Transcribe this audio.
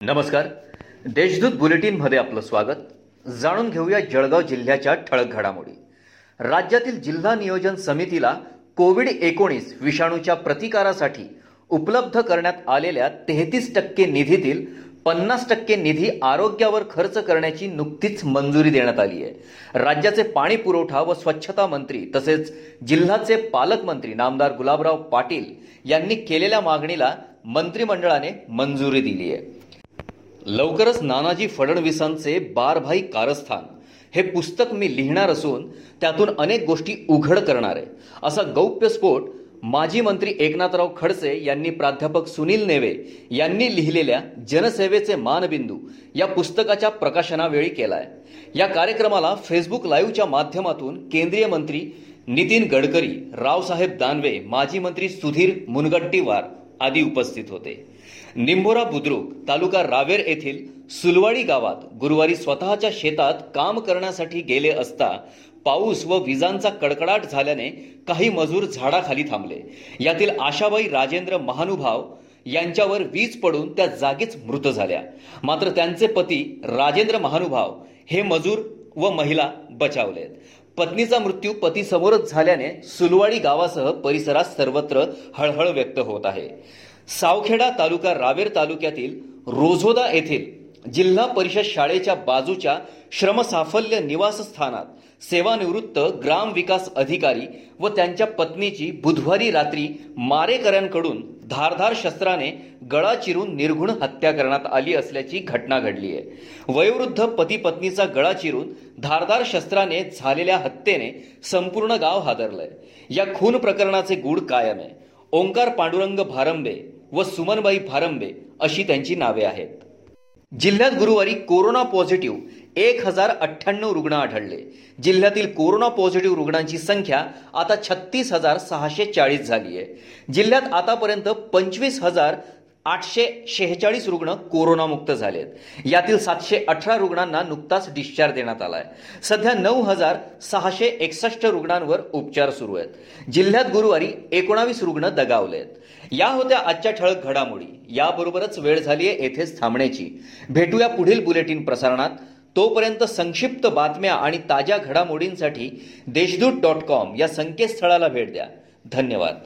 नमस्कार. देशदूत बुलेटिनमध्ये आपलं स्वागत. जाणून घेऊया जळगाव जिल्ह्याच्या ठळक घडामोडी. राज्यातील जिल्हा नियोजन समितीला कोविड एकोणीस विषाणूच्या प्रतिकारासाठी उपलब्ध करण्यात आलेल्या तेहतीस टक्के निधीतील पन्नास टक्के निधी आरोग्यावर खर्च करण्याची नुकतीच मंजुरी देण्यात आली आहे. राज्याचे पाणी पुरवठा व स्वच्छता मंत्री तसेच जिल्ह्याचे पालकमंत्री नामदार गुलाबराव पाटील यांनी केलेल्या मागणीला मंत्रिमंडळाने मंजुरी दिली आहे. लवकरच नानाजी फडणवीसांचे बारभाई कारस्थान हे पुस्तक मी लिहिणार असून त्यातून अनेक गोष्टी उघड करणार आहे. असा गौप्यस्फोट माजी मंत्री एकनाथराव खडसे यांनी प्राध्यापक सुनील नेवे यांनी लिहिलेल्या जनसेवेचे मानबिंदू या पुस्तकाच्या प्रकाशनावेळी केलाय. या कार्यक्रमाला फेसबुक लाईव्हच्या माध्यमातून केंद्रीय मंत्री नितीन गडकरी रावसाहेब दानवे माजी मंत्री सुधीर मुनगट्टीवार आदी उपस्थित होते. निंभोरा बुद्रुक तालुका रावेर येथील सुलवाडी गावात गुरुवारी स्वतःच्या शेतात काम करण्यासाठी गेले असता पाऊस व विजांचा कडकडाट झाल्याने काही मजूर झाडाखाली थांबले. यातील आशाबाई राजेंद्र महानुभाव यांच्यावर वीज पडून त्या जागीच मृत झाल्या. मात्र त्यांचे पती राजेंद्र महानुभाव हे मजूर व महिला बचावलेत. पत्नीचा मृत्यू पतीसमोरच झाल्याने सुलवाडी गावासह परिसरात सर्वत्र हळहळ व्यक्त होत आहे. सावखेडा तालुका रावेर तालुक्यातील रोझोदा येथील जिल्हा परिषद शाळेच्या बाजूच्या श्रमसाफल्य निवासस्थानात सेवानिवृत्त ग्राम विकास अधिकारी व त्यांच्या पत्नीची बुधवारी रात्री मारेकऱ्यांकडून धारधार शस्त्राने गळा चिरून निर्घुण हत्या करण्यात आली असल्याची घटना घडली आहे. वयोवृद्ध पती पत्नीचा गळा चिरून धारधार शस्त्राने झालेल्या हत्येने संपूर्ण गाव हादरलंय. या खून प्रकरणाचे गूढ कायम आहे. ओंकार पांडुरंग भारंबे व सुमनबाई भारंबे अशी त्यांची नावे आहेत. जिल्ह्यात गुरुवारी कोरोना पॉझिटिव्ह एक हजार अठ्ठ्याण्णव रुग्ण आढळले. जिल्ह्यातील कोरोना पॉझिटिव्ह रुग्णांची संख्या आता छत्तीस हजार सहाशे चाळीस झाली आहे जिल्ह्यात आतापर्यंत पंचवीस हजार आठशे शेहेचाळीस रुग्ण कोरोनामुक्त झालेत. यातील सातशे अठरा रुग्णांना नुकताच डिस्चार्ज देण्यात आलाय. सध्या नऊ हजार सहाशे एकसष्ट रुग्णांवर उपचार सुरू आहेत. जिल्ह्यात गुरुवारी एकोणावीस रुग्ण दगावलेत. या होत्या आजच्या ठळक घडामोडी. याबरोबरच वेळ झाली आहे येथेच थांबण्याची. भेटूया पुढील बुलेटिन प्रसारणात. तोपर्यंत संक्षिप्त बातम्या आणि ताज्या घडामोडींसाठी देशदूत डॉट कॉम या संकेतस्थळाला भेट द्या. धन्यवाद.